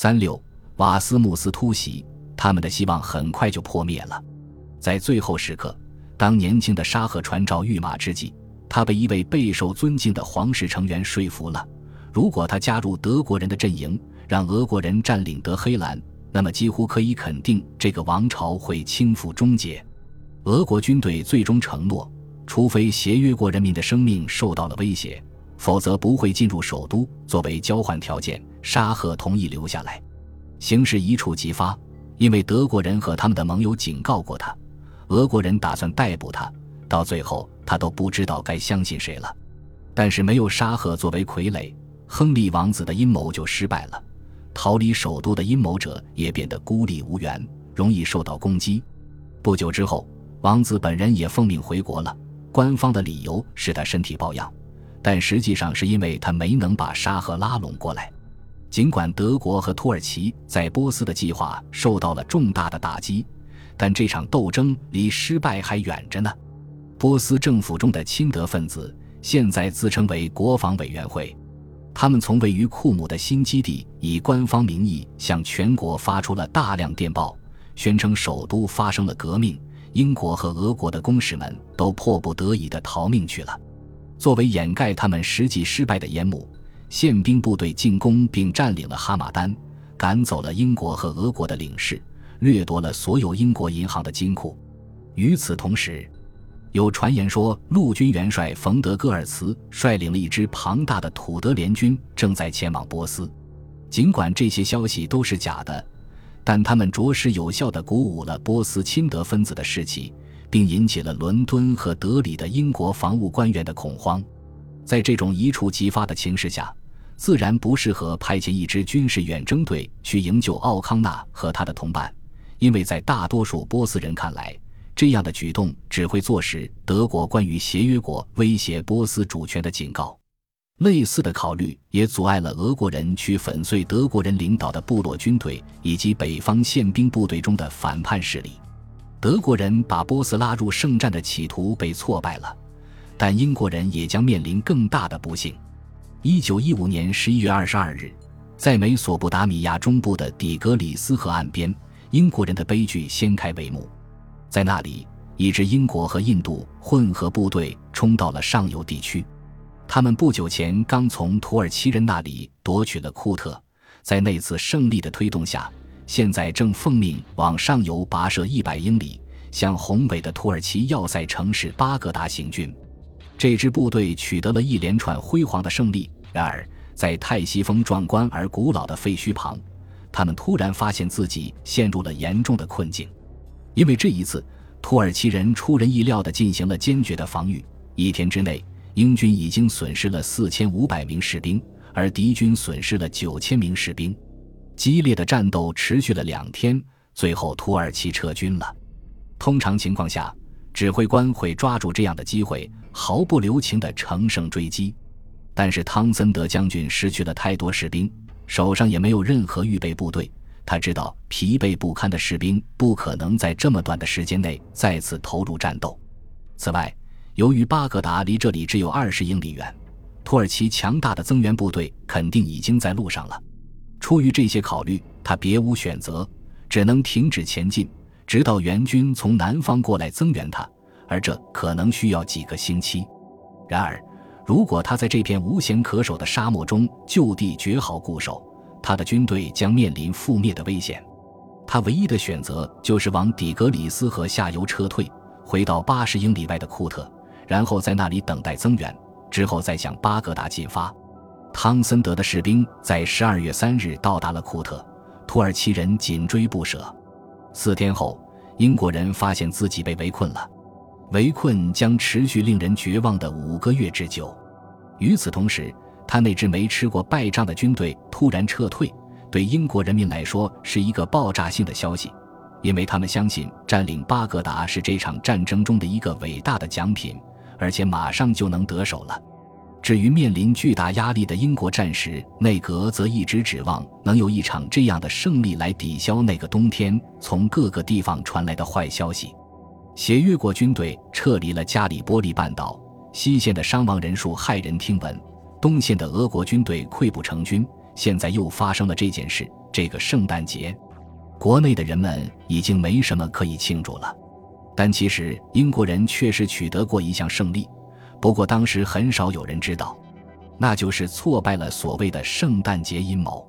三六瓦斯穆斯突袭，他们的希望很快就破灭了。在最后时刻，当年轻的沙赫传召御马之际，他被一位备受尊敬的皇室成员说服了：如果他加入德国人的阵营，让俄国人占领德黑兰，那么几乎可以肯定这个王朝会倾覆终结。俄国军队最终承诺，除非协约国人民的生命受到了威胁，否则不会进入首都。作为交换条件，沙赫同意留下来。形势一触即发，因为德国人和他们的盟友警告过他，俄国人打算逮捕他。到最后，他都不知道该相信谁了。但是没有沙赫作为傀儡，亨利王子的阴谋就失败了。逃离首都的阴谋者也变得孤立无援，容易受到攻击。不久之后，王子本人也奉命回国了。官方的理由是他身体抱恙，但实际上是因为他没能把沙赫拉拢过来。尽管德国和土耳其在波斯的计划受到了重大的打击，但这场斗争离失败还远着呢。波斯政府中的亲德分子现在自称为国防委员会，他们从位于库姆的新基地以官方名义向全国发出了大量电报，宣称首都发生了革命，英国和俄国的公使们都迫不得已地逃命去了。作为掩盖他们实际失败的烟幕，宪兵部队进攻并占领了哈马丹，赶走了英国和俄国的领事，掠夺了所有英国银行的金库。与此同时，有传言说，陆军元帅冯德戈尔茨率领了一支庞大的土德联军，正在前往波斯。尽管这些消息都是假的，但他们着实有效地鼓舞了波斯亲德分子的士气，并引起了伦敦和德里的英国防务官员的恐慌。在这种一触即发的情势下，自然不适合派遣一支军事远征队去营救奥康纳和他的同伴，因为在大多数波斯人看来。这样的举动只会坐实德国关于协约国威胁波斯主权的警告。类似的考虑也阻碍了俄国人去粉碎德国人领导的部落军队以及北方宪兵部队中的反叛势力。德国人把波斯拉入圣战的企图被挫败了，但英国人也将面临更大的不幸。一九一五年十一月二十二日，在美索不达米亚中部的底格里斯河岸边，英国人的悲剧掀开帷幕。在那里，一支英国和印度混合部队冲到了上游地区。他们不久前刚从土耳其人那里夺取了库特，在那次胜利的推动下，现在正奉命往上游跋涉一百英里，向宏伟的土耳其要塞城市巴格达行军。这支部队取得了一连串辉煌的胜利。然而，在泰西峰壮观而古老的废墟旁，他们突然发现自己陷入了严重的困境。因为这一次，土耳其人出人意料地进行了坚决的防御。一天之内，英军已经损失了四千五百名士兵，而敌军损失了九千名士兵。激烈的战斗持续了两天，最后土耳其撤军了。通常情况下，指挥官会抓住这样的机会，毫不留情地乘胜追击。但是汤森德将军失去了太多士兵，手上也没有任何预备部队。他知道疲惫不堪的士兵不可能在这么短的时间内再次投入战斗。此外，由于巴格达离这里只有二十英里远，土耳其强大的增援部队肯定已经在路上了。出于这些考虑，他别无选择，只能停止前进，直到援军从南方过来增援他，而这可能需要几个星期。然而，如果他在这片无险可守的沙漠中就地绝好固守，他的军队将面临覆灭的危险，他唯一的选择就是往底格里斯河下游撤退，回到八十英里外的库特，然后在那里等待增援，之后再向巴格达进发。汤森德的士兵在十二月三日到达了库特，土耳其人紧追不舍。四天后，英国人发现自己被围困了，围困将持续令人绝望的五个月之久。与此同时，他那支没吃过败仗的军队突然撤退，对英国人民来说是一个爆炸性的消息，因为他们相信占领巴格达是这场战争中的一个伟大的奖品，而且马上就能得手了。至于面临巨大压力的英国战时内阁，则一直指望能有一场这样的胜利来抵消那个冬天从各个地方传来的坏消息。协约国军队撤离了加里波利半岛，西线的伤亡人数骇人听闻。东线的俄国军队溃不成军，现在又发生了这件事，这个圣诞节，国内的人们已经没什么可以庆祝了。但其实英国人确实取得过一项胜利，不过当时很少有人知道，那就是挫败了所谓的圣诞节阴谋。